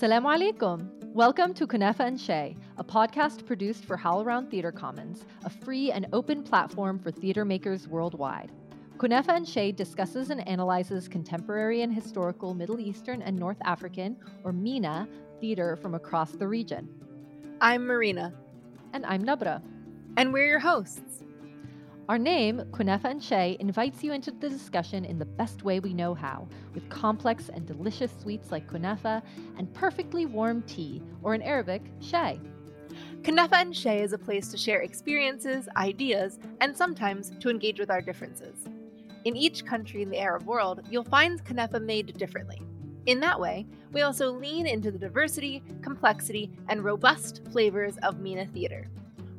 Salaam alaikum. Welcome to Kunafa and Shay, a podcast produced for HowlRound Theatre Commons, a free and open platform for theatre makers worldwide. Kunafa and Shay discusses and analyzes contemporary and historical Middle Eastern and North African, or MENA, theatre from across the region. I'm Marina. And I'm Nabra. And we're your hosts. Our name, Kunafa and Shay, invites you into the discussion in the best way we know how, with complex and delicious sweets like kunefa and perfectly warm tea, or in Arabic, shay. Kunafa and Shay is a place to share experiences, ideas, and sometimes to engage with our differences. In each country in the Arab world, you'll find kunefa made differently. In that way, we also lean into the diversity, complexity, and robust flavors of MENA theater.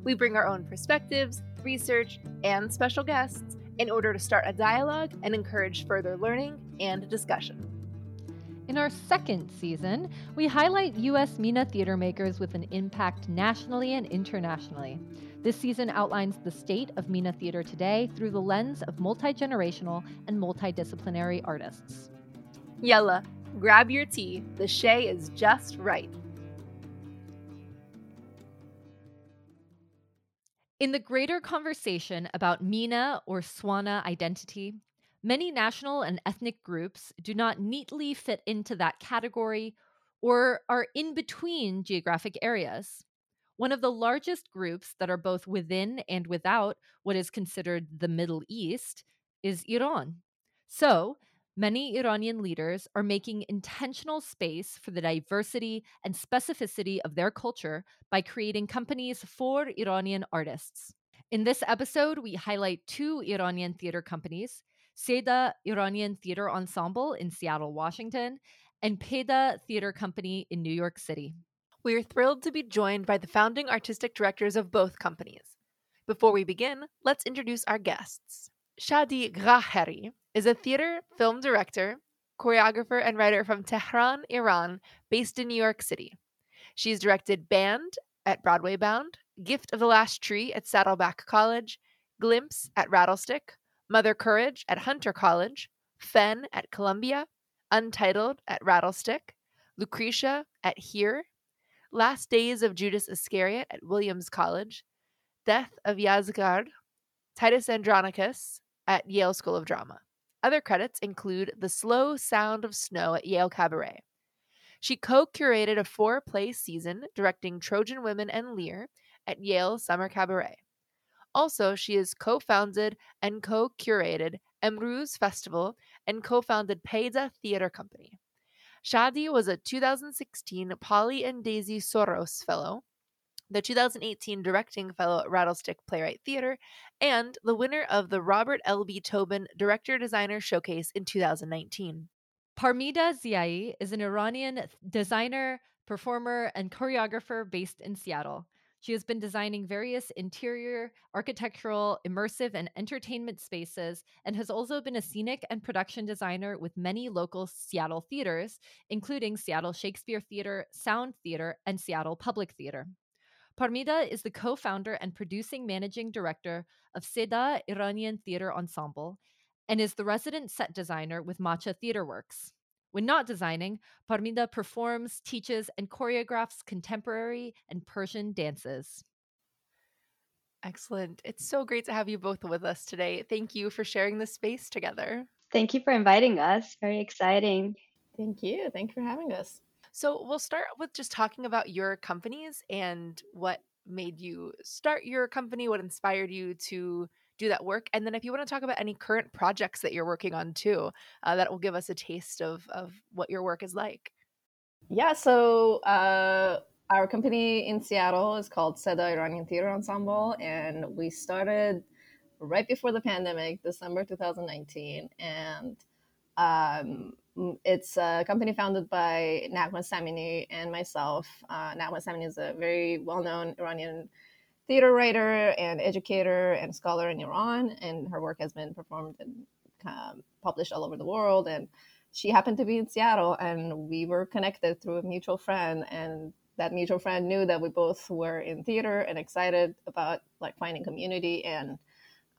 We bring our own perspectives, research, and special guests in order to start a dialogue and encourage further learning and discussion. In our second season, we highlight U.S. MENA theater makers with an impact nationally and internationally. This season outlines the state of MENA theater today through the lens of multi generational and multidisciplinary artists. Yella, grab your tea. The shay is just right. In the greater conversation about MENA or SWANA identity, many national and ethnic groups do not neatly fit into that category or are in between geographic areas. One of the largest groups that are both within and without what is considered the Middle East is Iran. So, many Iranian leaders are making intentional space for the diversity and specificity of their culture by creating companies for Iranian artists. In this episode, we highlight two Iranian theater companies Seda Iranian Theater Ensemble in Seattle, Washington, and Peda Theater Company in New York City. We are thrilled to be joined by the founding artistic directors of both companies. Before we begin, let's introduce our guests. Shadi Ghaheri is a theater, film director, choreographer, and writer from Tehran, Iran, based in New York City. She's directed Band at Broadway Bound, Gift of the Last Tree at Saddleback College, Glimpse at Rattlestick, Mother Courage at Hunter College, Fen at Columbia, Untitled at Rattlestick, Lucretia at Here, Last Days of Judas Iscariot at Williams College, Death of Yazdgerd, Titus Andronicus at Yale School of Drama. Other credits include The Slow Sound of Snow at Yale Cabaret. She co curated a four play season directing Trojan Women and Lear at Yale Summer Cabaret. Also, she has co founded and co curated Emruz Festival and co founded Peda Theater Company. Shadi was a 2016 Paul and Daisy Soros Fellow the 2018 Directing Fellow at Rattlestick Playwright Theater, and the winner of the Robert L.B. Tobin Director Designer Showcase in 2019. Parmida Ziaei is an Iranian designer, performer, and choreographer based in Seattle. She has been designing various interior, architectural, immersive, and entertainment spaces, and has also been a scenic and production designer with many local Seattle theaters, including Seattle Shakespeare Theater, Sound Theater, and Seattle Public Theater. Parmida is the co founder and producing managing director of Seda Iranian Theater Ensemble and is the resident set designer with Macha Theater Works. When not designing, Parmida performs, teaches, and choreographs contemporary and Persian dances. Excellent. It's so great to have you both with us today. Thank you for sharing this space together. Thank you for inviting us. Very exciting. Thank you. Thank you for having us. So we'll start with just talking about your companies and what made you start your company, what inspired you to do that work, and then if you want to talk about any current projects that you're working on too, uh, that will give us a taste of of what your work is like. Yeah. So. Uh our company in Seattle is called Seda Iranian Theater Ensemble, and we started right before the pandemic, December 2019. And um, it's a company founded by Naghmeh Samini and myself. Uh, Naghmeh Samini is a very well-known Iranian theater writer and educator and scholar in Iran, and her work has been performed and um, published all over the world. And she happened to be in Seattle, and we were connected through a mutual friend. And that mutual friend knew that we both were in theater and excited about like finding community and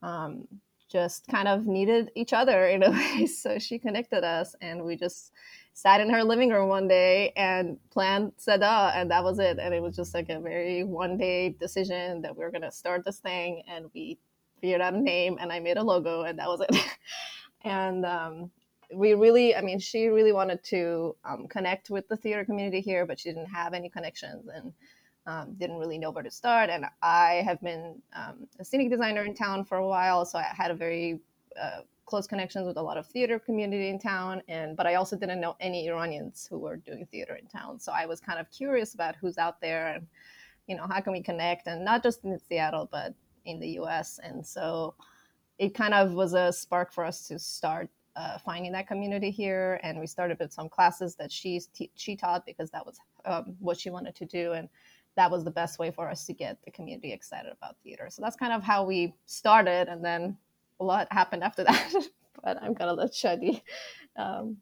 um, just kind of needed each other in a way. So she connected us, and we just sat in her living room one day and planned Seda, and that was it. And it was just like a very one day decision that we were gonna start this thing, and we figured out a name, and I made a logo, and that was it. and um, we really, I mean, she really wanted to um, connect with the theater community here, but she didn't have any connections and um, didn't really know where to start. And I have been um, a scenic designer in town for a while, so I had a very uh, close connections with a lot of theater community in town. And but I also didn't know any Iranians who were doing theater in town, so I was kind of curious about who's out there and you know how can we connect, and not just in Seattle, but in the U.S. And so it kind of was a spark for us to start uh, finding that community here, and we started with some classes that she she taught because that was um, what she wanted to do, and that was the best way for us to get the community excited about theater. So that's kind of how we started, and then a lot happened after that. but I'm gonna let Shadi um,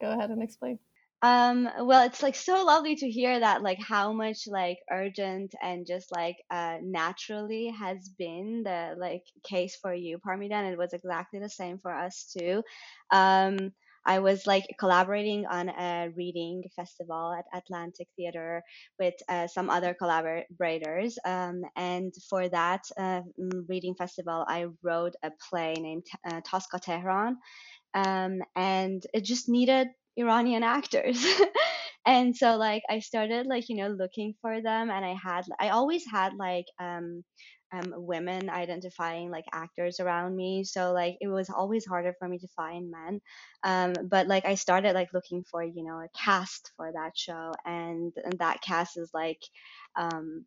go ahead and explain. Um, well, it's like so lovely to hear that, like how much like urgent and just like uh naturally has been the like case for you, Parmida, and it was exactly the same for us too. Um, I was like collaborating on a reading festival at Atlantic Theater with uh, some other collaborators. Um, and for that uh, reading festival, I wrote a play named uh, Tosca Tehran. Um, and it just needed Iranian actors. and so like I started like, you know, looking for them and I had I always had like um um, women identifying like actors around me so like it was always harder for me to find men um, but like i started like looking for you know a cast for that show and, and that cast is like um,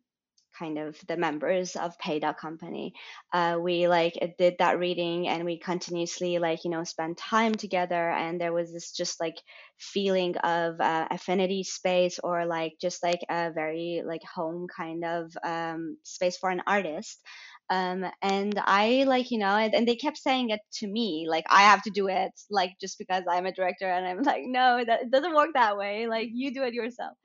kind of the members of Payda company. Uh, we like did that reading and we continuously like you know spent time together and there was this just like feeling of uh, affinity space or like just like a very like home kind of um, space for an artist. Um, and I like, you know, and they kept saying it to me, like I have to do it, like just because I'm a director, and I'm like, no, that it doesn't work that way. Like you do it yourself.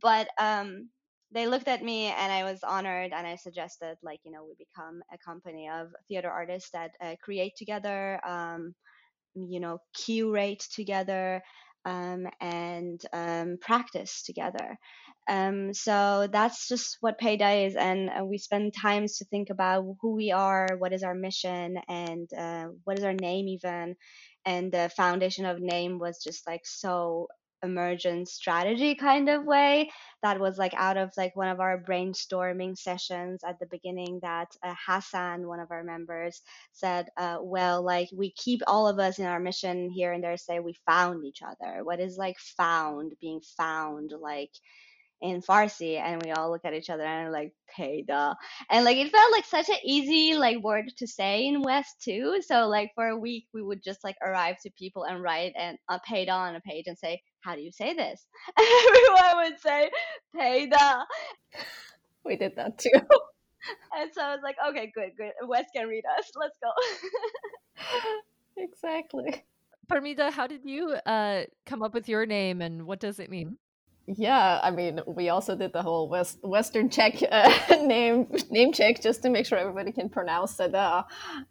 But um, they looked at me and I was honored and I suggested like you know we become a company of theater artists that uh, create together um, you know curate together um, and um, practice together. Um, so that's just what Payda is and uh, we spend times to think about who we are what is our mission and uh, what is our name even. And the foundation of name was just like so emergent strategy kind of way that was like out of like one of our brainstorming sessions at the beginning that uh, hassan one of our members said uh, well like we keep all of us in our mission here and there say we found each other. What is like found being found like in Farsi and we all look at each other and like payda and like it felt like such an easy like word to say in West too. So like for a week we would just like arrive to people and write and uh, payda on a page and say how do you say this? And everyone would say payda we did that too. And so I was like okay good good. West can read us. Let's go. Exactly. Parmida, how did you uh, come up with your name and what does it mean? Yeah, I mean, we also did the whole West Western check uh, name name check just to make sure everybody can pronounce Seda.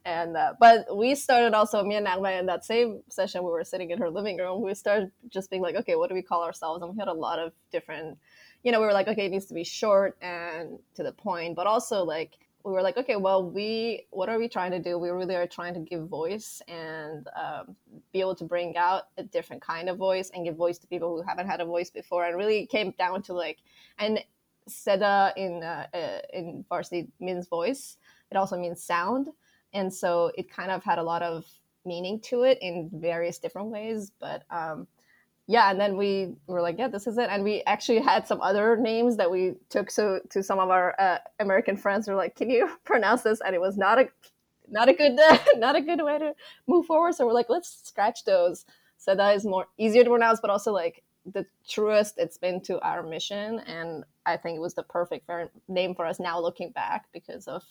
And uh, but we started also me and Naghmeh in that same session. We were sitting in her living room. We started just being like, okay, what do we call ourselves? And we had a lot of different, you know, we were like, okay, it needs to be short and to the point, but also like we were like, okay, well, we what are we trying to do? We really are trying to give voice and um, be able to bring out a different kind of voice and give voice to people who haven't had a voice before. And really came down to like, and Seda in uh, uh, in Farsi means voice. It also means sound, and so it kind of had a lot of meaning to it in various different ways. But um, yeah, and then we were like, yeah, this is it. And we actually had some other names that we took so to some of our uh, American friends. Were like, can you pronounce this? And it was not a not a good not a good way to move forward. So we're like, let's scratch those. So that is more easier to pronounce, but also like the truest it's been to our mission. And I think it was the perfect name for us now looking back because of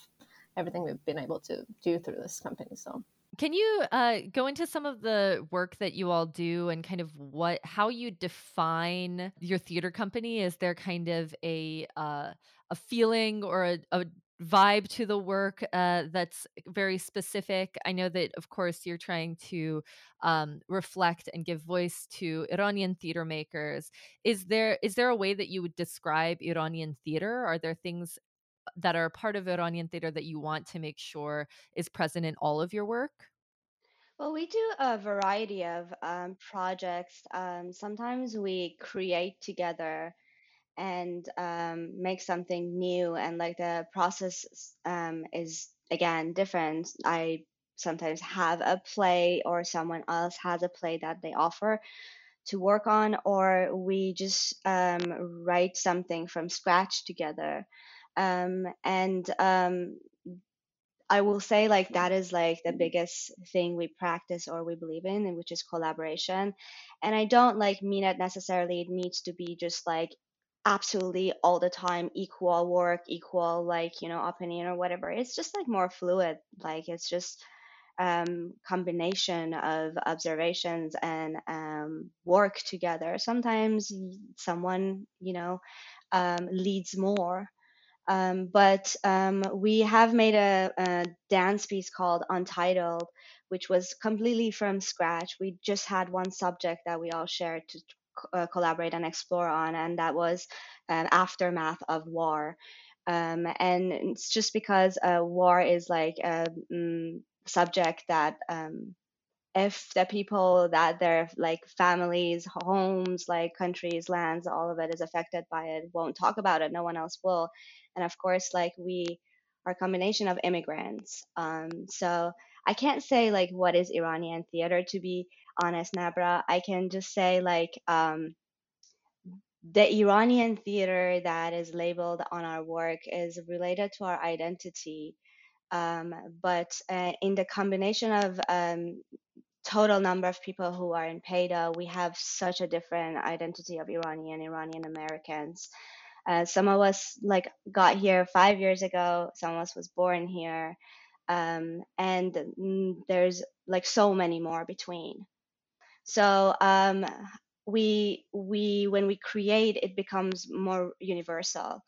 everything we've been able to do through this company. So can you uh, go into some of the work that you all do and kind of what how you define your theater company? Is there kind of a uh, a feeling or a, a vibe to the work uh, that's very specific. I know that, of course, you're trying to um, reflect and give voice to Iranian theater makers. Is there is there a way that you would describe Iranian theater? Are there things that are part of Iranian theater that you want to make sure is present in all of your work? Well, we do a variety of um, projects. Um, sometimes we create together and um, make something new, and like the process um, is again different. I sometimes have a play, or someone else has a play that they offer to work on, or we just um, write something from scratch together. Um, and um, I will say like that is like the biggest thing we practice or we believe in, which is collaboration. And I don't like mean it necessarily it needs to be just like absolutely all the time equal work, equal like, you know, opinion or whatever. It's just like more fluid. Like it's just um, combination of observations and um, work together. Sometimes someone, you know, um, leads more um, but um, we have made a, a, dance piece called Untitled, which was completely from scratch. We just had one subject that we all shared to uh, collaborate and explore on, and that was an aftermath of war. Um, and it's just because uh, war is like a um, subject that um, if the people that their like families homes like countries lands all of it is affected by it won't talk about it no one else will and of course like we are a combination of immigrants um, so i can't say like what is iranian theater to be honest nabra i can just say like um, the iranian theater that is labeled on our work is related to our identity um, but uh, in the combination of um, total number of people who are in PAYDA, we have such a different identity of Iranian, Iranian Americans. Uh, some of us like got here five years ago. Some of us was born here, um, and mm, there's like so many more between. So um, we we when we create, it becomes more universal.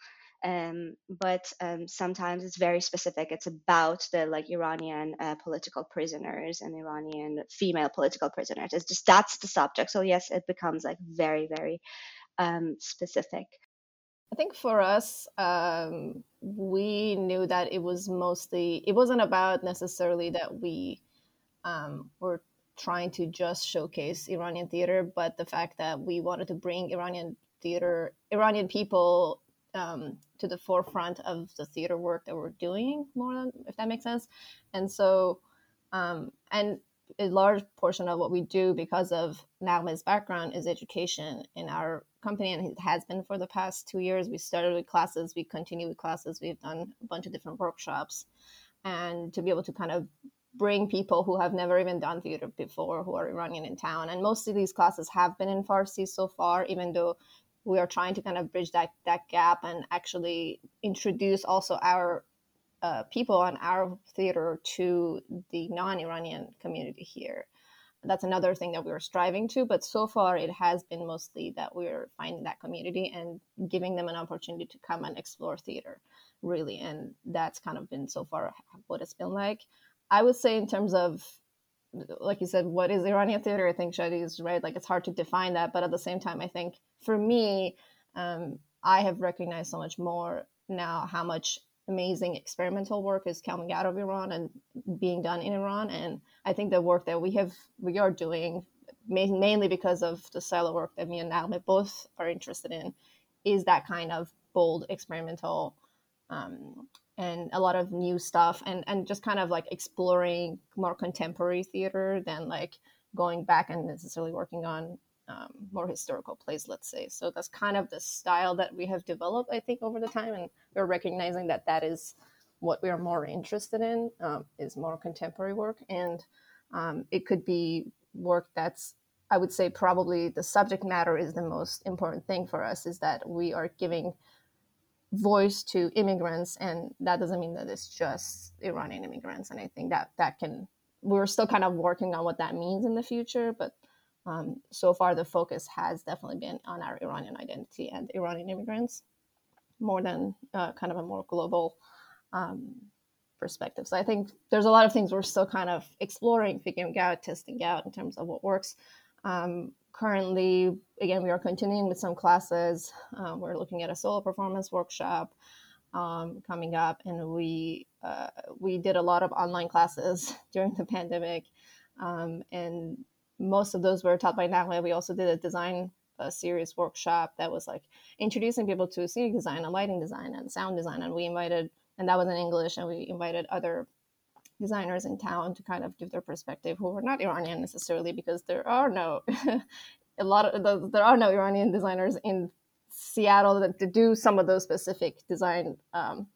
Um, but um, sometimes it's very specific. It's about the like Iranian uh, political prisoners and Iranian female political prisoners. It's just that's the subject. So yes, it becomes like very very um, specific. I think for us, um, we knew that it was mostly, it wasn't about necessarily that we um, were trying to just showcase Iranian theater, but the fact that we wanted to bring Iranian theater, Iranian people um, to the forefront of the theater work that we're doing more than, if that makes sense. And so, um, and a large portion of what we do because of Naghmeh's background is education in our company, and it has been for the past two years. We started with classes, we continue with classes, we've done a bunch of different workshops, and to be able to kind of bring people who have never even done theater before, who are Iranian in town. And most of these classes have been in Farsi so far, even though we are trying to kind of bridge that that gap and actually introduce also our uh, people on our theater to the non-Iranian community here. That's another thing that we are striving to, but so far it has been mostly that we're finding that community and giving them an opportunity to come and explore theater, really. And that's kind of been so far what it's been like. I would say, in terms of, like you said, what is Iranian theater? I think Shadi is right. Like it's hard to define that, but at the same time, I think for me, um, I have recognized so much more now how much amazing experimental work is coming out of Iran and being done in Iran. And I think the work that we have we are doing mainly because of the style of work that me and Naghmeh both are interested in is that kind of bold experimental um, and a lot of new stuff and and just kind of like exploring more contemporary theater than like going back and necessarily working on um, more historical plays, let's say. So that's kind of the style that we have developed, I think, over the time, and we're recognizing that that is what we are more interested in um, is more contemporary work, and um, it could be work that's, I would say, probably the subject matter is the most important thing for us. Is that we are giving voice to immigrants, and that doesn't mean that it's just Iranian immigrants, and I think that that can we're still kind of working on what that means in the future, but um, so far the focus has definitely been on our Iranian identity and Iranian immigrants more than uh, kind of a more global um, perspective. So I think there's a lot of things we're still kind of exploring, figuring out, testing out in terms of what works. Um, currently, again, we are continuing with some classes. Um, we're looking at a solo performance workshop um, coming up, and we uh, we did a lot of online classes during the pandemic, um, and most of those were taught by Nahue. We also did a design series workshop that was like introducing people to scenic design and lighting design and sound design, and we invited, and that was in English, and we invited other designers in town to kind of give their perspective who were not Iranian necessarily because there are no a lot of the, there are no Iranian designers in Seattle that to do some of those specific design um,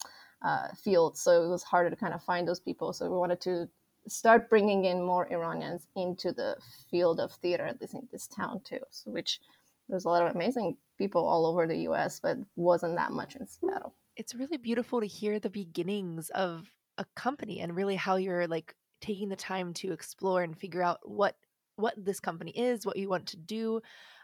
uh, fields. So it was harder to kind of find those people. So we wanted to start bringing in more Iranians into the field of theater, at least in this town too. So which there's a lot of amazing people all over the U.S., but wasn't that much in Seattle. It's really beautiful to hear the beginnings of a company and really how you're like taking the time to explore and figure out what what this company is, what you want to do.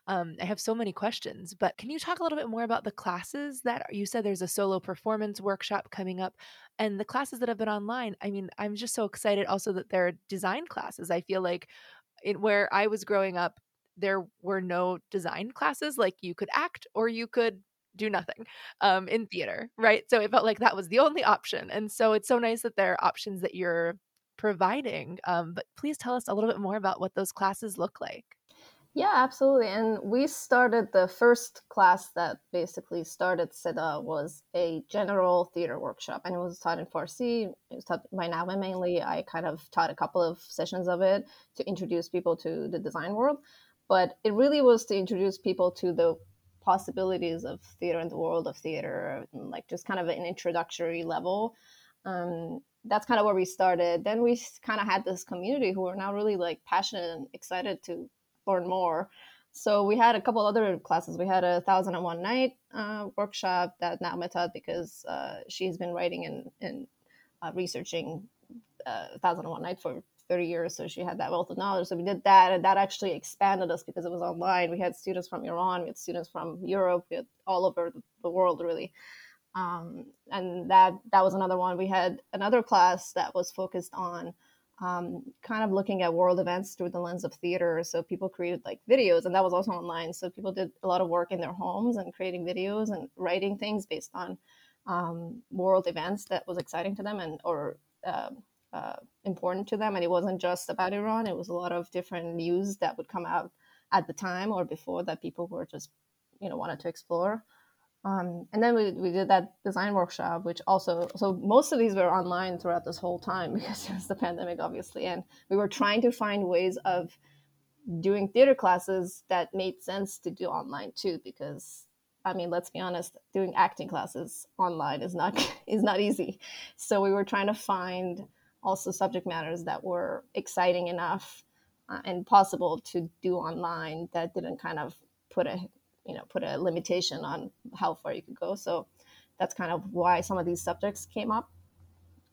Um, I have so many questions, but can you talk a little bit more about the classes that you said there's a solo performance workshop coming up and the classes that have been online? I mean, I'm just so excited also that there are design classes. I feel like it, where I was growing up, there were no design classes. Like you could act or you could do nothing um, in theater, right? So it felt like that was the only option. And so it's so nice that there are options that you're providing. Um, but please tell us a little bit more about what those classes look like. Yeah, absolutely. And we started the first class that basically started Seda was a general theater workshop, and it was taught in Farsi. It was taught by Nahue mainly. I kind of taught a couple of sessions of it to introduce people to the design world, but it really was to introduce people to the possibilities of theater and the world of theater, like just kind of an introductory level. Um, that's kind of where we started. Then we kind of had this community who are now really like passionate and excited to learn more. So we had a couple other classes. We had a thousand and one night uh, workshop that Nahue taught because uh, she's been writing and, and uh, researching uh, thousand and one night for 30 years. So she had that wealth of knowledge. So we did that, and that actually expanded us because it was online. We had students from Iran, we had students from Europe, we had all over the world really. Um, and that that was another one. We had another class that was focused on um, kind of looking at world events through the lens of theater. So people created like videos, and that was also online. So people did a lot of work in their homes and creating videos and writing things based on um, world events that was exciting to them and or uh, uh, important to them. And it wasn't just about Iran; it was a lot of different news that would come out at the time or before that people were just you know wanted to explore. Um, and then we, we did that design workshop, which also, so most of these were online throughout this whole time because it was the pandemic, obviously. And we were trying to find ways of doing theater classes that made sense to do online too, because I mean, let's be honest, doing acting classes online is not is not easy. So we were trying to find also subject matters that were exciting enough uh, and possible to do online that didn't kind of put a you know put a limitation on how far you could go. So that's kind of why some of these subjects came up.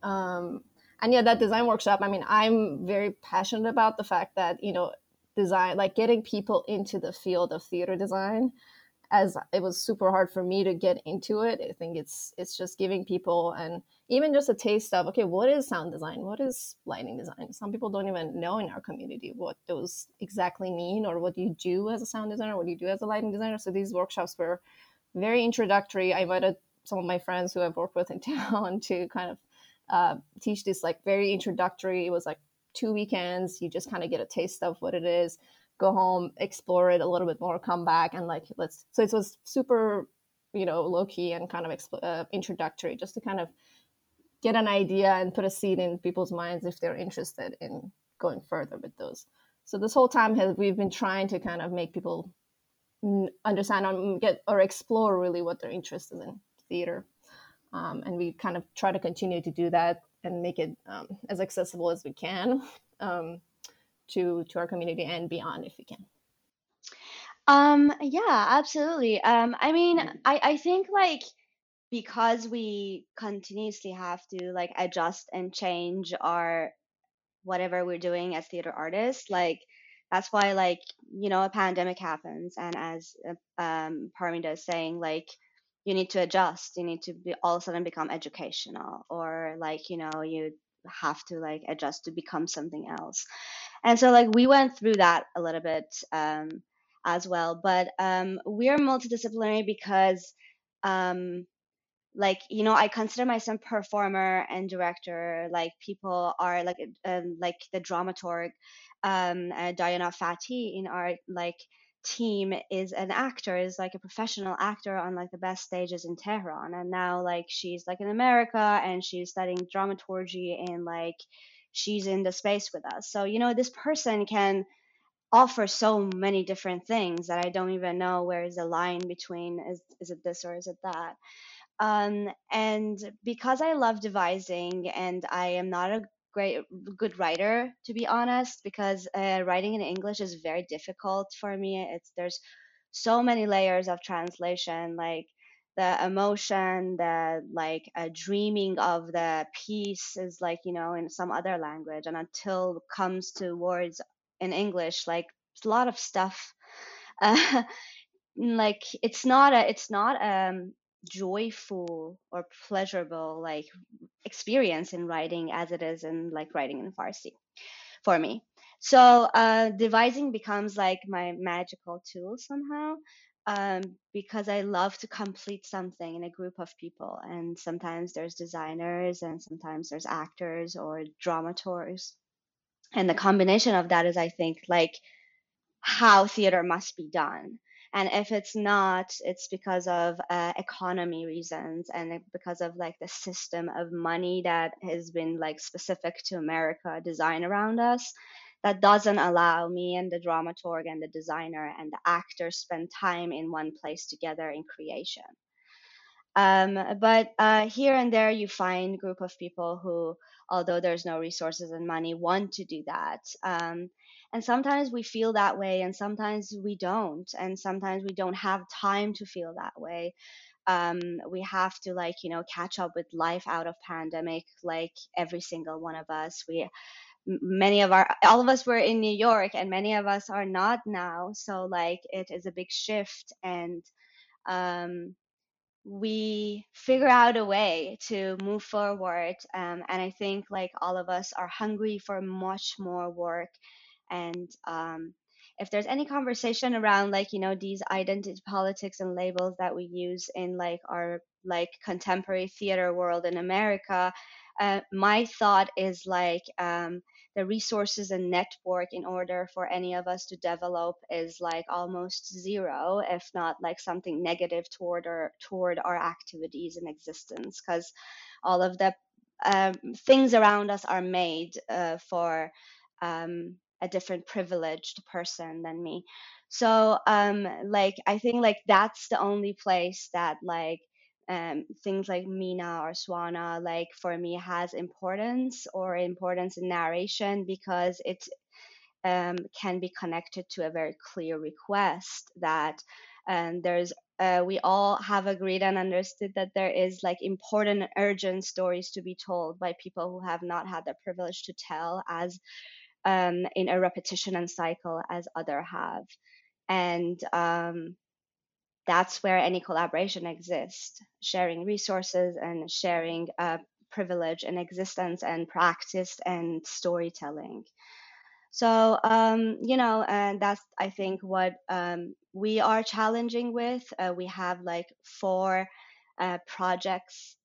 Um, and yeah that design workshop i mean i'm very passionate about the fact that you know design like getting people into the field of theater design as it was super hard for me to get into it. I think it's it's just giving people and even just a taste of okay what is sound design? What is lighting design? Some people don't even know in our community what those exactly mean or what you do as a sound designer what you do as a lighting designer. So these workshops were very introductory. I invited some of my friends who i've worked with in town to kind of uh, teach this like very introductory. It was like two weekends. You just kind of get a taste of what it is go home explore it a little bit more come back and like let's so it was super you know low key and kind of uh, introductory just to kind of get an idea and put a seed in people's minds if they're interested in going further with those. So this whole time has we've been trying to kind of make people understand or get or explore really what they're interested in theater, um, and we kind of try to continue to do that and make it um, as accessible as we can um, to to our community and beyond if we can. Um, yeah, absolutely. Um, I mean, I, I think like because we continuously have to like adjust and change our whatever we're doing as theater artists like that's why like you know a pandemic happens and as uh, um Parmida is saying like you need to adjust you need to be all of a sudden become educational or like you know you have to like adjust to become something else. And so like we went through that a little bit um, as well but um, we're multidisciplinary because um, like you know i consider myself performer and director like people are like um, like the dramaturg um uh, diana fati in our like team is an actor is like a professional actor on like the best stages in tehran and now like she's like in america and she's studying dramaturgy and like she's in the space with us. So you know this person can offer so many different things that i don't even know where is the line between is, is it this or is it that um, and because I love devising and I am not a great good writer to be honest because uh, writing in English is very difficult for me. It's there's so many layers of translation like the emotion the like a dreaming of the piece is like you know in some other language and until comes to words in english like a lot of stuff uh, like it's not a it's not um joyful or pleasurable like experience in writing as it is in like writing in Farsi for me. So uh, devising becomes like my magical tool somehow um, because I love to complete something in a group of people. And sometimes there's designers and sometimes there's actors or dramaturgs. And the combination of that is, I think, like how theater must be done and if it's not it's because of uh, economy reasons and because of like the system of money that has been like specific to america designed around us that doesn't allow me and the dramaturg and the designer and the actor spend time in one place together in creation um, but uh, here and there you find group of people who although there's no resources and money want to do that. Um, and sometimes we feel that way and sometimes we don't and sometimes we don't have time to feel that way. Um, we have to like you know catch up with life out of pandemic like every single one of us. We many of our all of us were in new york and many of us are not now. So like it is a big shift and um, we figure out a way to move forward um, and i think like all of us are hungry for much more work. And um, if there's any conversation around like you know these identity politics and labels that we use in like our like contemporary theater world in america uh, my thought is like um, the resources and network in order for any of us to develop is like almost zero if not like something negative toward our toward our activities and existence because all of the um, things around us are made uh, for um, a different privileged person than me. So um like i think like that's the only place that like um, things like MENA or SWANA, like for me, has importance or importance in narration because it um, can be connected to a very clear request that um, there's uh, we all have agreed and understood that there is like important urgent stories to be told by people who have not had the privilege to tell as um, in a repetition and cycle as other have. And um, that's where any collaboration exists. Sharing resources and sharing uh, privilege and existence and practice and storytelling. So um, you know and that's i think what um, we are challenging with. Uh, we have like four uh, projects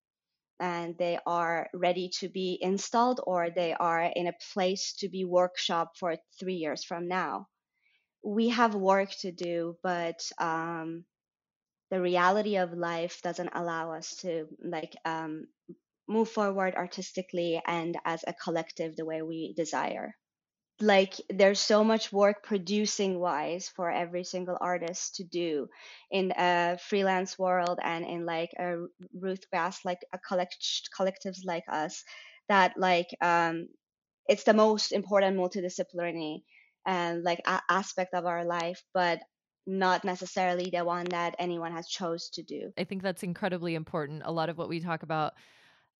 and they are ready to be installed or they are in a place to be workshop for three years from now. We have work to do but um, the reality of life doesn't allow us to like um, move forward artistically and as a collective the way we desire. Like there's so much work producing wise for every single artist to do in a freelance world and in like a ruth grass like a collect collectives like us that like um it's the most important multidisciplinary and like a- aspect of our life but not necessarily the one that anyone has chose to do I think that's incredibly important. A lot of what we talk about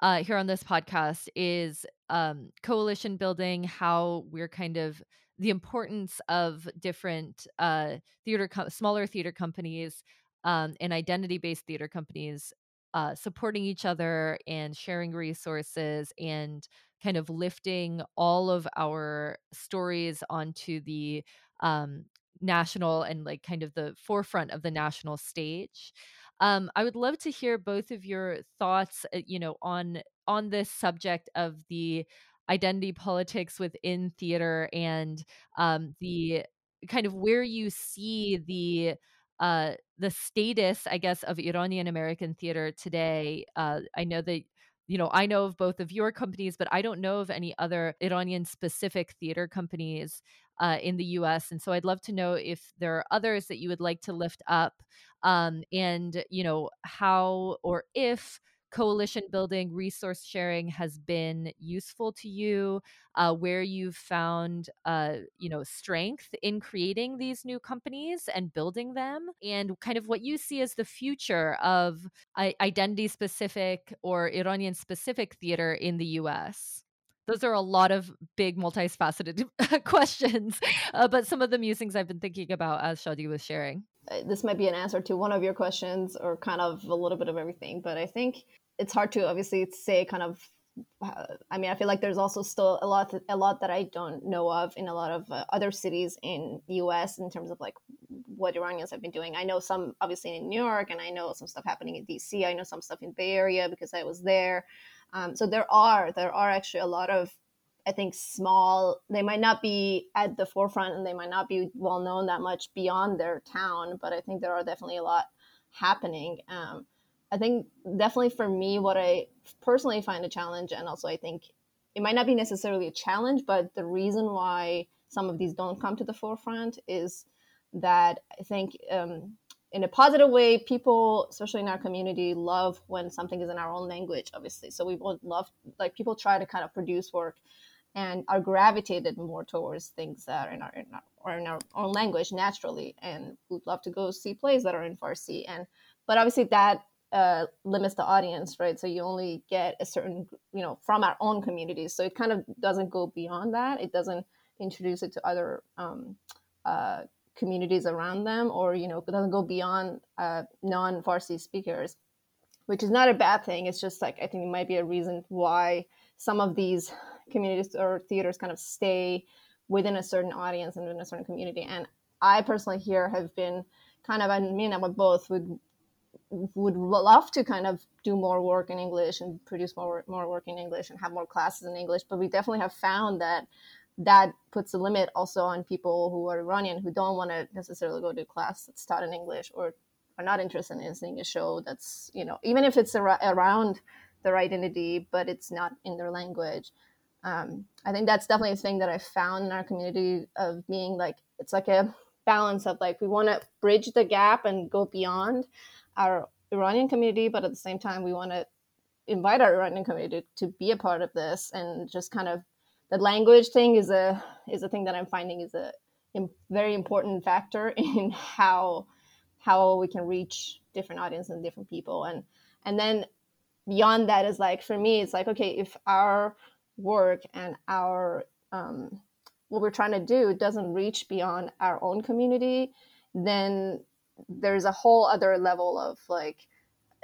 uh, here on this podcast is um, coalition building, how we're kind of the importance of different uh, theater, co- smaller theater companies um, and identity based theater companies uh, supporting each other and sharing resources and kind of lifting all of our stories onto the um, national and like kind of the forefront of the national stage. Um, I would love to hear both of your thoughts, uh, you know, on on this subject of the identity politics within theater and um, the kind of where you see the uh, the status, I guess, of Iranian American theater today. Uh, I know that you know I know of both of your companies, but I don't know of any other Iranian specific theater companies uh, in the U.S. And so I'd love to know if there are others that you would like to lift up, um, and you know how or if coalition building, resource sharing has been useful to you, uh, where you've found, uh, you know, strength in creating these new companies and building them, and kind of what you see as the future of identity specific or Iranian specific theater in the US those are a lot of big multifaceted questions uh, but some of the musings i've been thinking about as shadi was sharing uh, this might be an answer to one of your questions or kind of a little bit of everything but i think it's hard to obviously say kind of uh, I mean, I feel like there's also still a lot, a lot that I don't know of in a lot of uh, other cities in the U.S. in terms of like what Iranians have been doing. I know some, obviously, in New York, and I know some stuff happening in D.C. I know some stuff in Bay Area because I was there. Um, so there are, there are actually a lot of, I think, small. They might not be at the forefront, and they might not be well known that much beyond their town, but I think there are definitely a lot happening. Um, I think definitely for me, what I personally find a challenge, and also I think it might not be necessarily a challenge, but the reason why some of these don't come to the forefront is that I think um, in a positive way, people, especially in our community, love when something is in our own language, obviously. So we would love, like, people try to kind of produce work and are gravitated more towards things that are in our, in our or in our own language naturally, and we'd love to go see plays that are in Farsi. And but obviously that uh, limits the audience, right? So you only get a certain, you know, from our own communities. So it kind of doesn't go beyond that. It doesn't introduce it to other um, uh, communities around them, or you know, doesn't go beyond uh, non-Farsi speakers, which is not a bad thing. It's just like I think it might be a reason why some of these communities or theaters kind of stay within a certain audience and within a certain community. And I personally here have been kind of, I mean, I'm both would would love to kind of do more work in English and produce more more work in English and have more classes in English. But we definitely have found that that puts a limit also on people who are Iranian who don't want to necessarily go to a class that's taught in English or are not interested in seeing a show that's you know even if it's ar- around their identity but it's not in their language. Um, I think that's definitely a thing that I found in our community of being like it's like a balance of like we want to bridge the gap and go beyond our Iranian community, but at the same time, we want to invite our Iranian community to be a part of this and just kind of the language thing is a is a thing that I'm finding is a very important factor in how how we can reach different audiences and different people. And and then beyond that is like for me it's like okay if our work and our um, what we're trying to do doesn't reach beyond our own community then there's a whole other level of like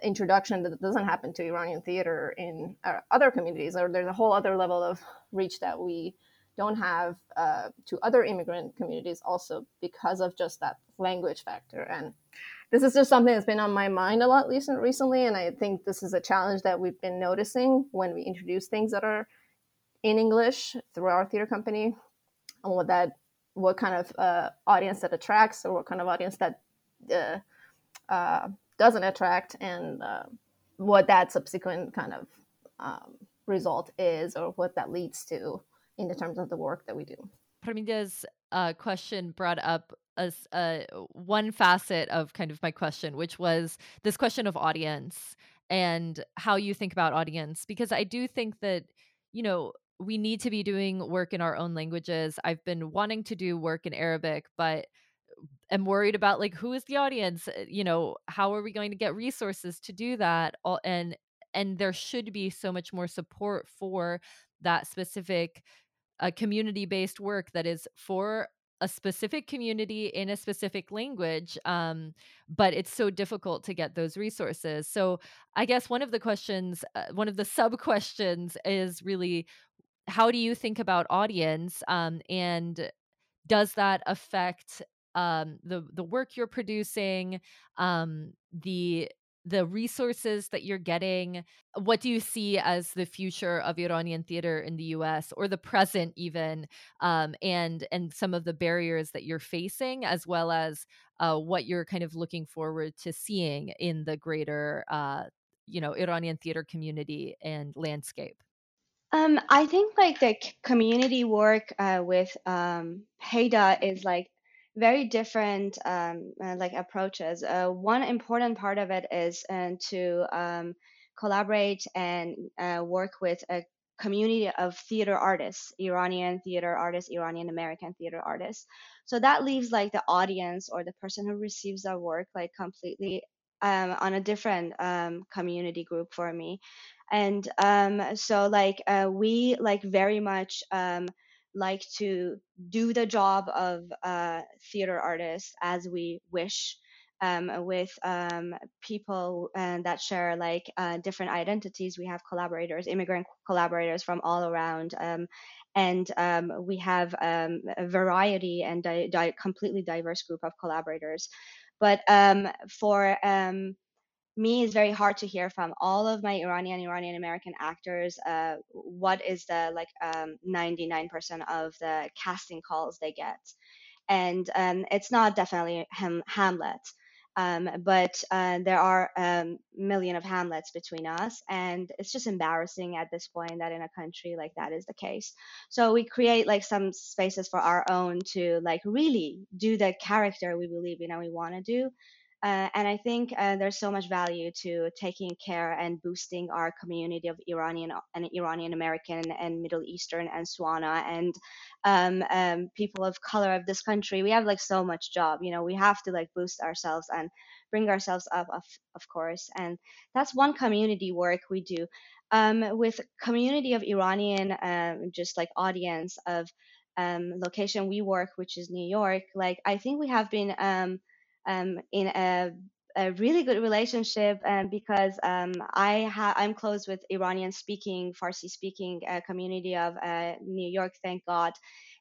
introduction that doesn't happen to Iranian theater in other communities, or there's a whole other level of reach that we don't have uh, to other immigrant communities also because of just that language factor. And this is just something that's been on my mind a lot recent, recently, and I think this is a challenge that we've been noticing when we introduce things that are in English through our theater company, and what that what kind of uh, audience that attracts or what kind of audience that uh, uh, doesn't attract and uh, what that subsequent kind of um, result is or what that leads to in the terms of the work that we do. Parmida's uh, question brought up as uh, one facet of kind of my question, which was this question of audience and how you think about audience. Because I do think that, you know, we need to be doing work in our own languages. I've been wanting to do work in Arabic, but am worried about like who is the audience? Uh, you know how are we going to get resources to do that? And and there should be so much more support for that specific uh, community based work that is for a specific community in a specific language um, but it's so difficult to get those resources. So i guess one of the questions uh, one of the sub questions is really how do you think about audience? Um, and does that affect um, the the work you're producing um, the the resources that you're getting what do you see as the future of iranian theater in the us or the present even um, and and some of the barriers that you're facing as well as uh, what you're kind of looking forward to seeing in the greater uh, you know iranian theater community and landscape? Um, I think like the community work uh, with um, Payda is like very different um, uh, like approaches. Uh, one important part of it is uh, to um, collaborate and uh, work with a community of theater artists, Iranian theater artists, Iranian American theater artists. So that leaves like the audience or the person who receives our work like completely um, on a different um, community group for me and um, so like uh, we like very much um, like to do the job of uh, theater artists as we wish um, with um, people uh, that share like uh, different identities. We have collaborators, immigrant collaborators from all around, um, and um, we have um, a variety and di- di- completely diverse group of collaborators. But um, for me it's very hard to hear from all of my Iranian Iranian American actors uh, what is the like um, 99% of the casting calls they get and um, it's not definitely Ham- Hamlet um, but uh, there are a um, million of Hamlets between us, and it's just embarrassing at this point that in a country like that is the case. So we create like some spaces for our own to like really do the character we believe in and we want to do, uh, and I think uh, there's so much value to taking care and boosting our community of Iranian and Iranian American and Middle Eastern and Swana and um, um, people of color of this country. We have like so much job, you know, we have to like boost ourselves and bring ourselves up, of, of course. And that's one community work we do. Um, with community of Iranian, um, just like audience of um, location we work, which is New York, like I think we have been um, in a, a, really good relationship um, because um, I ha- I'm close with Iranian speaking, Farsi speaking uh, community of uh, New York, thank God.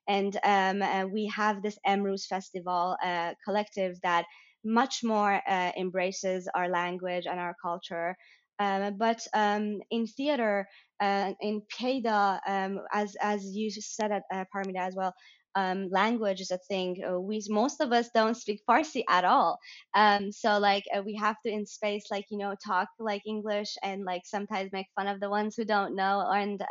And um, uh, we have this Emruz Festival uh, collective that much more uh, embraces our language and our culture. Um, but um, in theater, uh, in Payda, um, as as you said at uh, Parmida as well, um, language is a thing. Uh, we most of us don't speak Farsi at all. Um, so like uh, we have to in space like you know talk like English and like sometimes make fun of the ones who don't know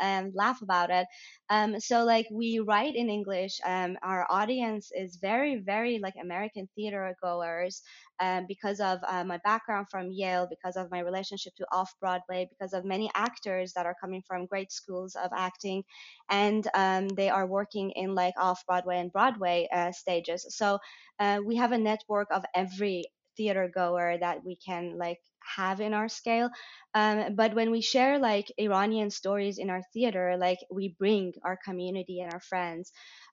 and laugh about it. Um, so like we write in English. Um, our audience is very very like American theater goers um, because of uh, my background from Yale, because of my relationship to off Broadway, because of many actors that are coming from great schools of acting, and um, they are working in like off Broadway and Broadway uh, stages. So uh, we have a network of every theater goer that we can like have in our scale. Um, but when we share like Iranian stories in our theater, like we bring our community and our friends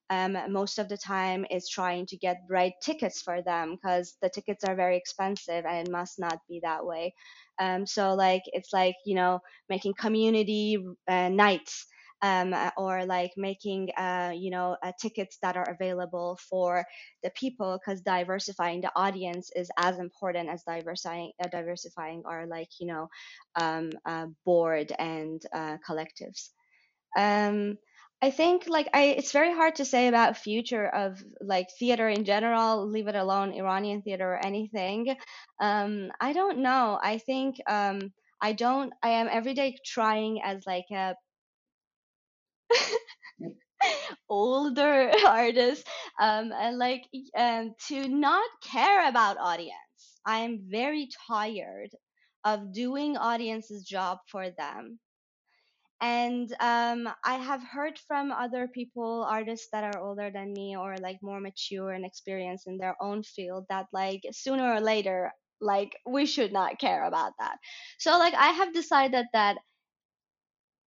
um, most of the time is trying to get right tickets for them because the tickets are very expensive and it must not be that way. Um, so like it's like you know making community uh, nights um, or like making uh, you know uh, tickets that are available for the people because diversifying the audience is as important as diversifying uh, diversifying our like you know um, uh, board and uh, collectives. Um, I think like I it's very hard to say about future of like theater in general, leave it alone Iranian theater or anything. Um, I don't know. I think um, I don't I am every day trying as like a older artist um, and like um, to not care about audience. I am very tired of doing audience's job for them and um, i have heard from other people artists that are older than me or like more mature and experienced in their own field that like sooner or later like we should not care about that. So like i have decided that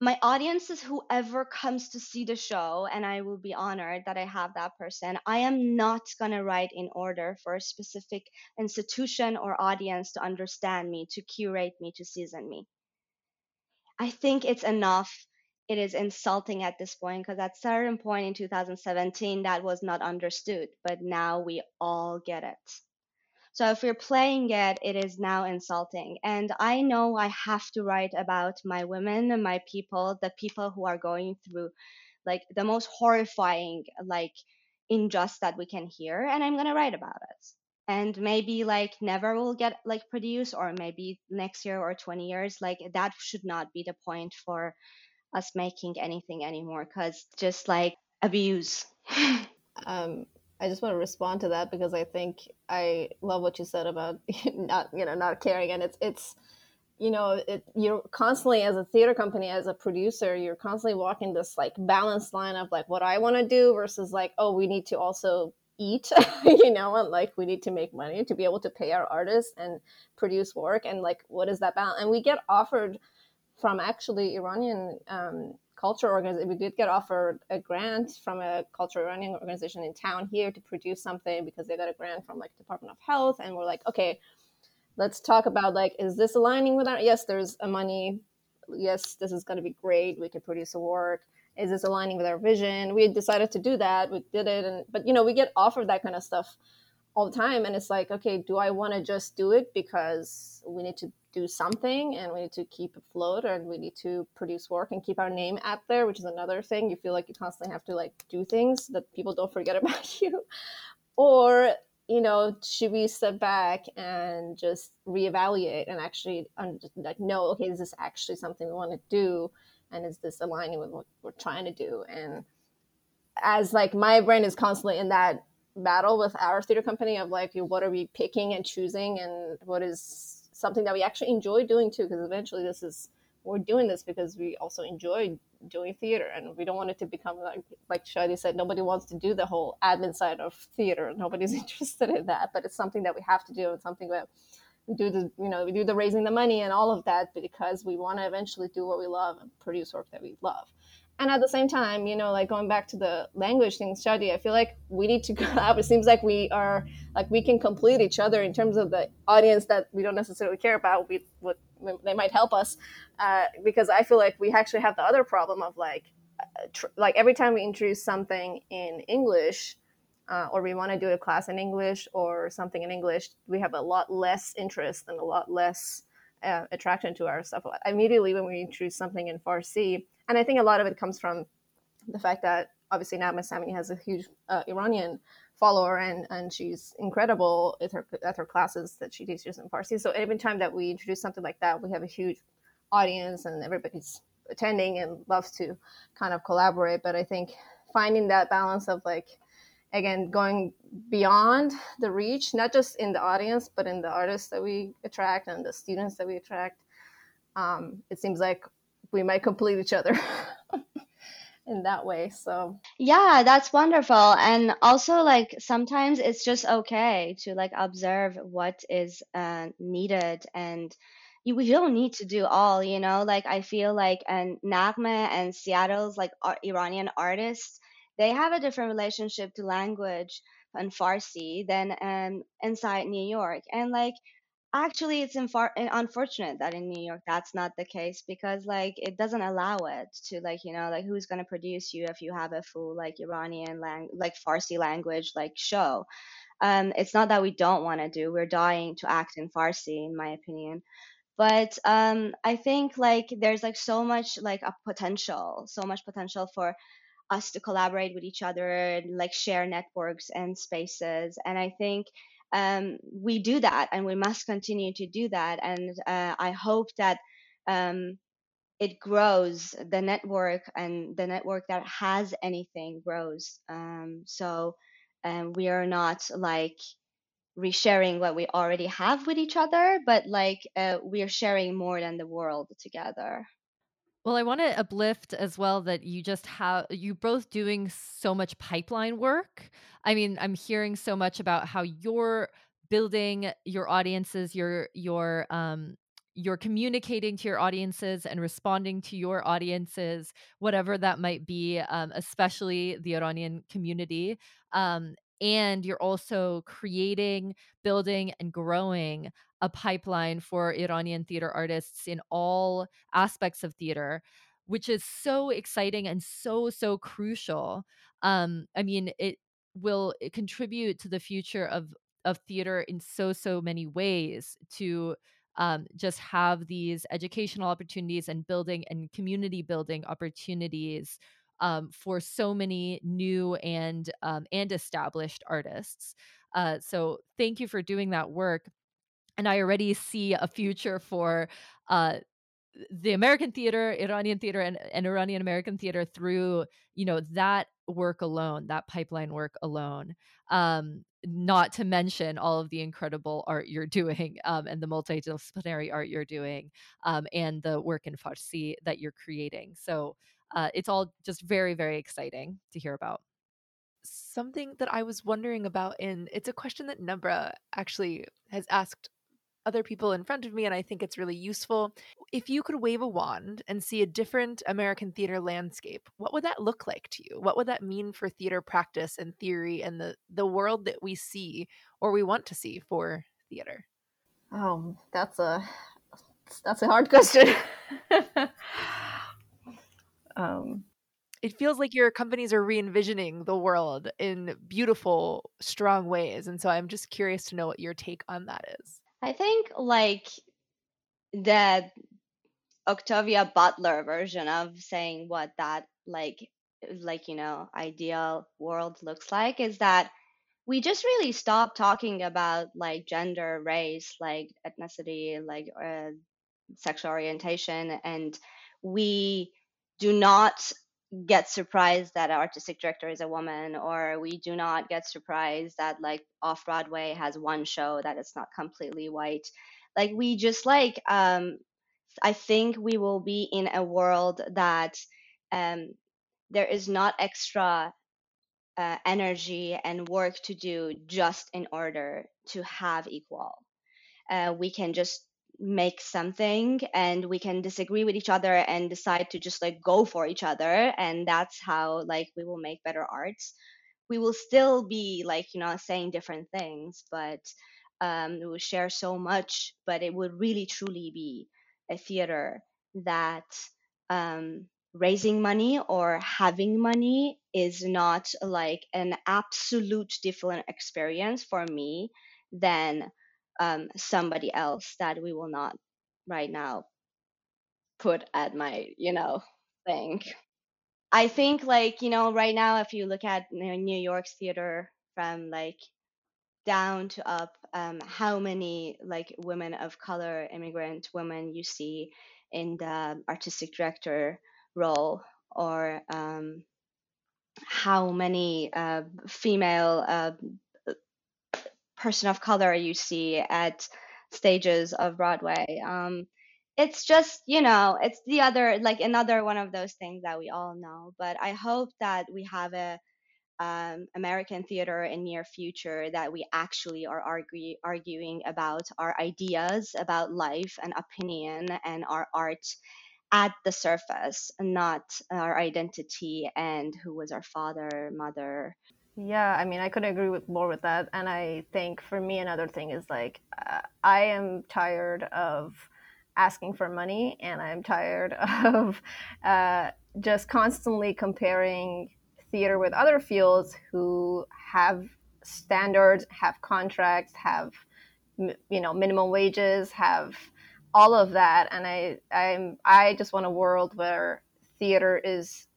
my audience is whoever comes to see the show and i will be honored that i have that person. I am not going to write in order for a specific institution or audience to understand me to curate me to season me i think it's enough it is insulting at this point because at certain point in 2017 that was not understood but now we all get it so if you're playing it, it is now insulting. And I know I have to write about my women and my people, the people who are going through like the most horrifying like injustice that we can hear, and I'm gonna write about it. And maybe like never will get like produced, or maybe next year or 20 years. Like that should not be the point for us making anything anymore, because just like abuse. um, I just want to respond to that because I think I love what you said about not you know not caring and it's it's you know it, you're constantly as a theater company as a producer you're constantly walking this like balanced line of like what I want to do versus like oh we need to also eat you know and like we need to make money to be able to pay our artists and produce work and like what is that balance and we get offered from actually Iranian um, culture organization. We did get offered a grant from a culture running organization in town here to produce something because they got a grant from like Department of Health, and we're like, okay, let's talk about like, is this aligning with our? Yes, there's a money. Yes, this is going to be great. We can produce a work. Is this aligning with our vision? We decided to do that. We did it, and but you know, we get offered that kind of stuff all the time, and it's like, okay, do I want to just do it because we need to do something and we need to keep afloat and we need to produce work and keep our name out there which is another thing you feel like you constantly have to like do things that people don't forget about you or you know should we step back and just reevaluate and actually like no okay is this actually something we want to do and is this aligning with what we're trying to do? And as like my brain is constantly in that battle with our theater company of like what are we picking and choosing and what is something that we actually enjoy doing too? Because eventually this is we're doing this because we also enjoy doing theater and we don't want it to become like like Shadi said nobody wants to do the whole admin side of theater. Nobody's interested in that but it's something that we have to do. It's something that we do the you know we do the raising the money and all of that because we want to eventually do what we love and produce work that we love and at the same time, you know, like going back to the language thing, Shadi, I feel like we need to collab. It seems like we are like we can complete each other in terms of the audience that we don't necessarily care about. We what they might help us uh, because I feel like we actually have the other problem of like uh, tr- like every time we introduce something in English. Uh, or we want to do a class in English or something in English, we have a lot less interest and a lot less uh, attraction to our stuff. Immediately when we introduce something in Farsi, and I think a lot of it comes from the fact that obviously Naghmeh Samini has a huge uh, Iranian follower and and she's incredible at her at her classes that she teaches in Farsi. So every time that we introduce something like that, we have a huge audience and everybody's attending and loves to kind of collaborate. But I think finding that balance of like again going beyond the reach, not just in the audience, but in the artists that we attract and the students that we attract. Um, it seems like we might complete each other in that way so. Yeah that's wonderful. And also like sometimes it's just okay to like observe what is uh, needed and you, we don't need to do all you know? Like i feel like and Naghmeh and seattle's like iranian artists they have a different relationship to language and farsi than um, inside new york. And like actually it's infor- unfortunate that in new york that's not the case because like it doesn't allow it to like you know like who's to produce you if you have a full like iranian lang- like farsi language like show? Um it's not that we don't want to do we're dying to act in farsi in my opinion. But um i think like there's like so much like a potential so much potential for us to collaborate with each other and like share networks and spaces and i think um, we do that and we must continue to do that. And uh, I hope that um, it grows, the network and the network that has anything grows. Um, so we are not like resharing what we already have with each other, but like uh, we are sharing more than the world together. Well, I want to uplift as well that you just have you both doing so much pipeline work. I mean, I'm hearing so much about how you're building your audiences, your your um you're communicating to your audiences and responding to your audiences, whatever that might be, um, especially the Iranian community. Um, and you're also creating, building, and growing a pipeline for Iranian theater artists in all aspects of theater, which is so exciting and so, so crucial. Um, I mean, it will contribute to the future of of theater in so so many ways to um, just have these educational opportunities and building and community building opportunities um, for so many new and um, and established artists. Uh, so thank you for doing that work. And I already see a future for uh, the American theater, Iranian theater, and, and Iranian American theater through you know that work alone, that pipeline work alone. Um, not to mention all of the incredible art you're doing um, and the multidisciplinary art you're doing um, and the work in Farsi that you're creating. So uh, it's all just very, very exciting to hear about. Something that I was wondering about, and it's a question that Nabra actually has asked other people in front of me, and I think it's really useful. If you could wave a wand and see a different American theater landscape, what would that look like to you? What would that mean for theater practice and theory and the, the world that we see or we want to see for theater? Oh, that's a that's a hard question. um, it feels like your companies are re-envisioning the world in beautiful, strong ways, and so I'm just curious to know what your take on that is. I think like the Octavia Butler version of saying what that like like you know ideal world looks like is that we just really stop talking about like gender, race, like ethnicity, like uh, sexual orientation, and we do not get surprised that our artistic director is a woman or we do not get surprised that like off broadway has one show that is not completely white. Like we just like um i think we will be in a world that um there is not extra uh, energy and work to do just in order to have equal. Uh, we can just make something and we can disagree with each other and decide to just like go for each other and that's how like we will make better arts. We will still be like you know saying different things but um, we will share so much but it would really truly be a theater that um, raising money or having money is not like an absolute different experience for me than um, somebody else that we will not right now put at my you know thing. I think like you know right now if you look at new york's theater from like down to up um, how many like women of color immigrant women you see in the artistic director role or um, how many uh, female uh, person of color you see at stages of Broadway. Um, it's just, you know, it's the other, like another one of those things that we all know. But I hope that we have a um, American theater in near future that we actually are argue, arguing about our ideas about life and opinion and our art at the surface, not our identity and who was our father, mother, yeah, I mean, I couldn't agree with more with that. And I think for me, another thing is like, uh, I am tired of asking for money and I'm tired of uh, just constantly comparing theater with other fields who have standards, have contracts, have, you know, minimum wages, have all of that. And I, I'm, I just want a world where theater is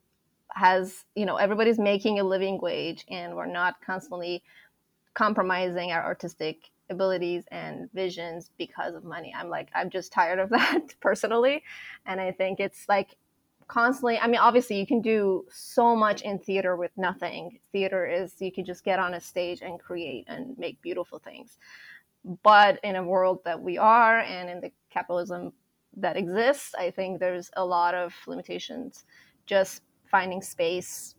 has you know everybody's making a living wage and we're not constantly compromising our artistic abilities and visions because of money. I'm like i'm just tired of that personally. And i think it's like constantly i mean obviously you can do so much in theater with nothing. Theater is you can just get on a stage and create and make beautiful things. But in a world that we are and in the capitalism that exists i think there's a lot of limitations just finding space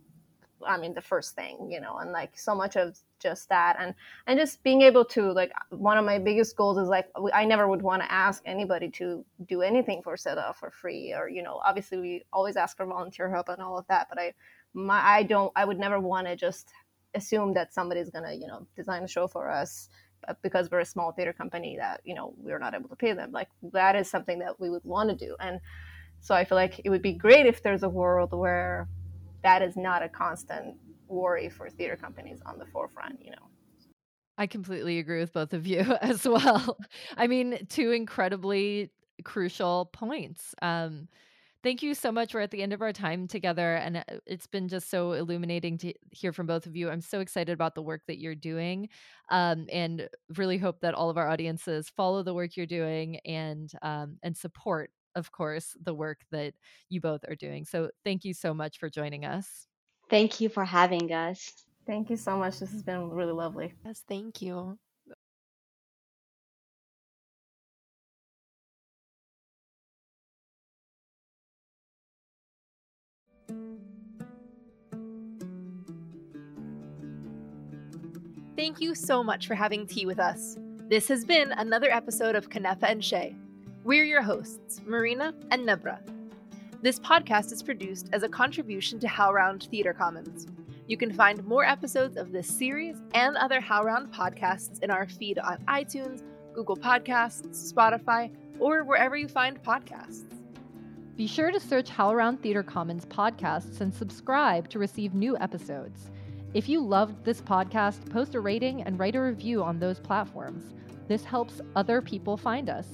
I mean, the first thing, you know, and like so much of just that, and and just being able to like one of my biggest goals is like I never would want to ask anybody to do anything for SEDA for free, or you know, obviously we always ask for volunteer help and all of that, but I my I don't I would never want to just assume that somebody's gonna you know design a show for us uh, because we're a small theater company that you know we're not able to pay them. Like that is something that we would want to do. And so i feel like it would be great if there's a world where that is not a constant worry for theater companies on the forefront you know I completely agree with both of you as well. I mean, two incredibly crucial points. Um, thank you so much. We're at the end of our time together, and uh, it's been just so illuminating to hear from both of you. I'm so excited about the work that you're doing, um, and really hope that all of our audiences follow the work you're doing and um, and support, of course, the work that you both are doing. So, thank you so much for joining us. Thank you for having us. thank you so much this has been really lovely Yes, thank you. Thank you so much for having tea with us. This has been another episode of Kunafa and Shay. We're your hosts, Marina and Nabra. This podcast is produced as a contribution to HowlRound Theater Commons. You can find more episodes of this series and other HowlRound podcasts in our feed on iTunes, Google Podcasts, Spotify, or wherever you find podcasts. Be sure to search HowlRound Theater Commons podcasts and subscribe to receive new episodes. If you loved this podcast, post a rating and write a review on those platforms. This helps other people find us.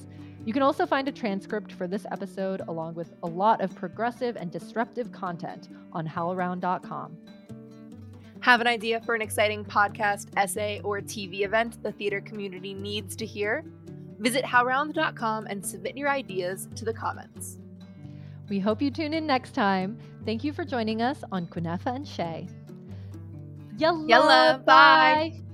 You can also find a transcript for this episode along with a lot of progressive and disruptive content on howlround.com. Have an idea for an exciting podcast, essay, or TV event the theater community needs to hear? Visit howlround.com and submit your ideas to the comments. We hope you tune in next time. Thank you for joining us on Kunafa and Shay. Yalla, Yalla, bye. bye.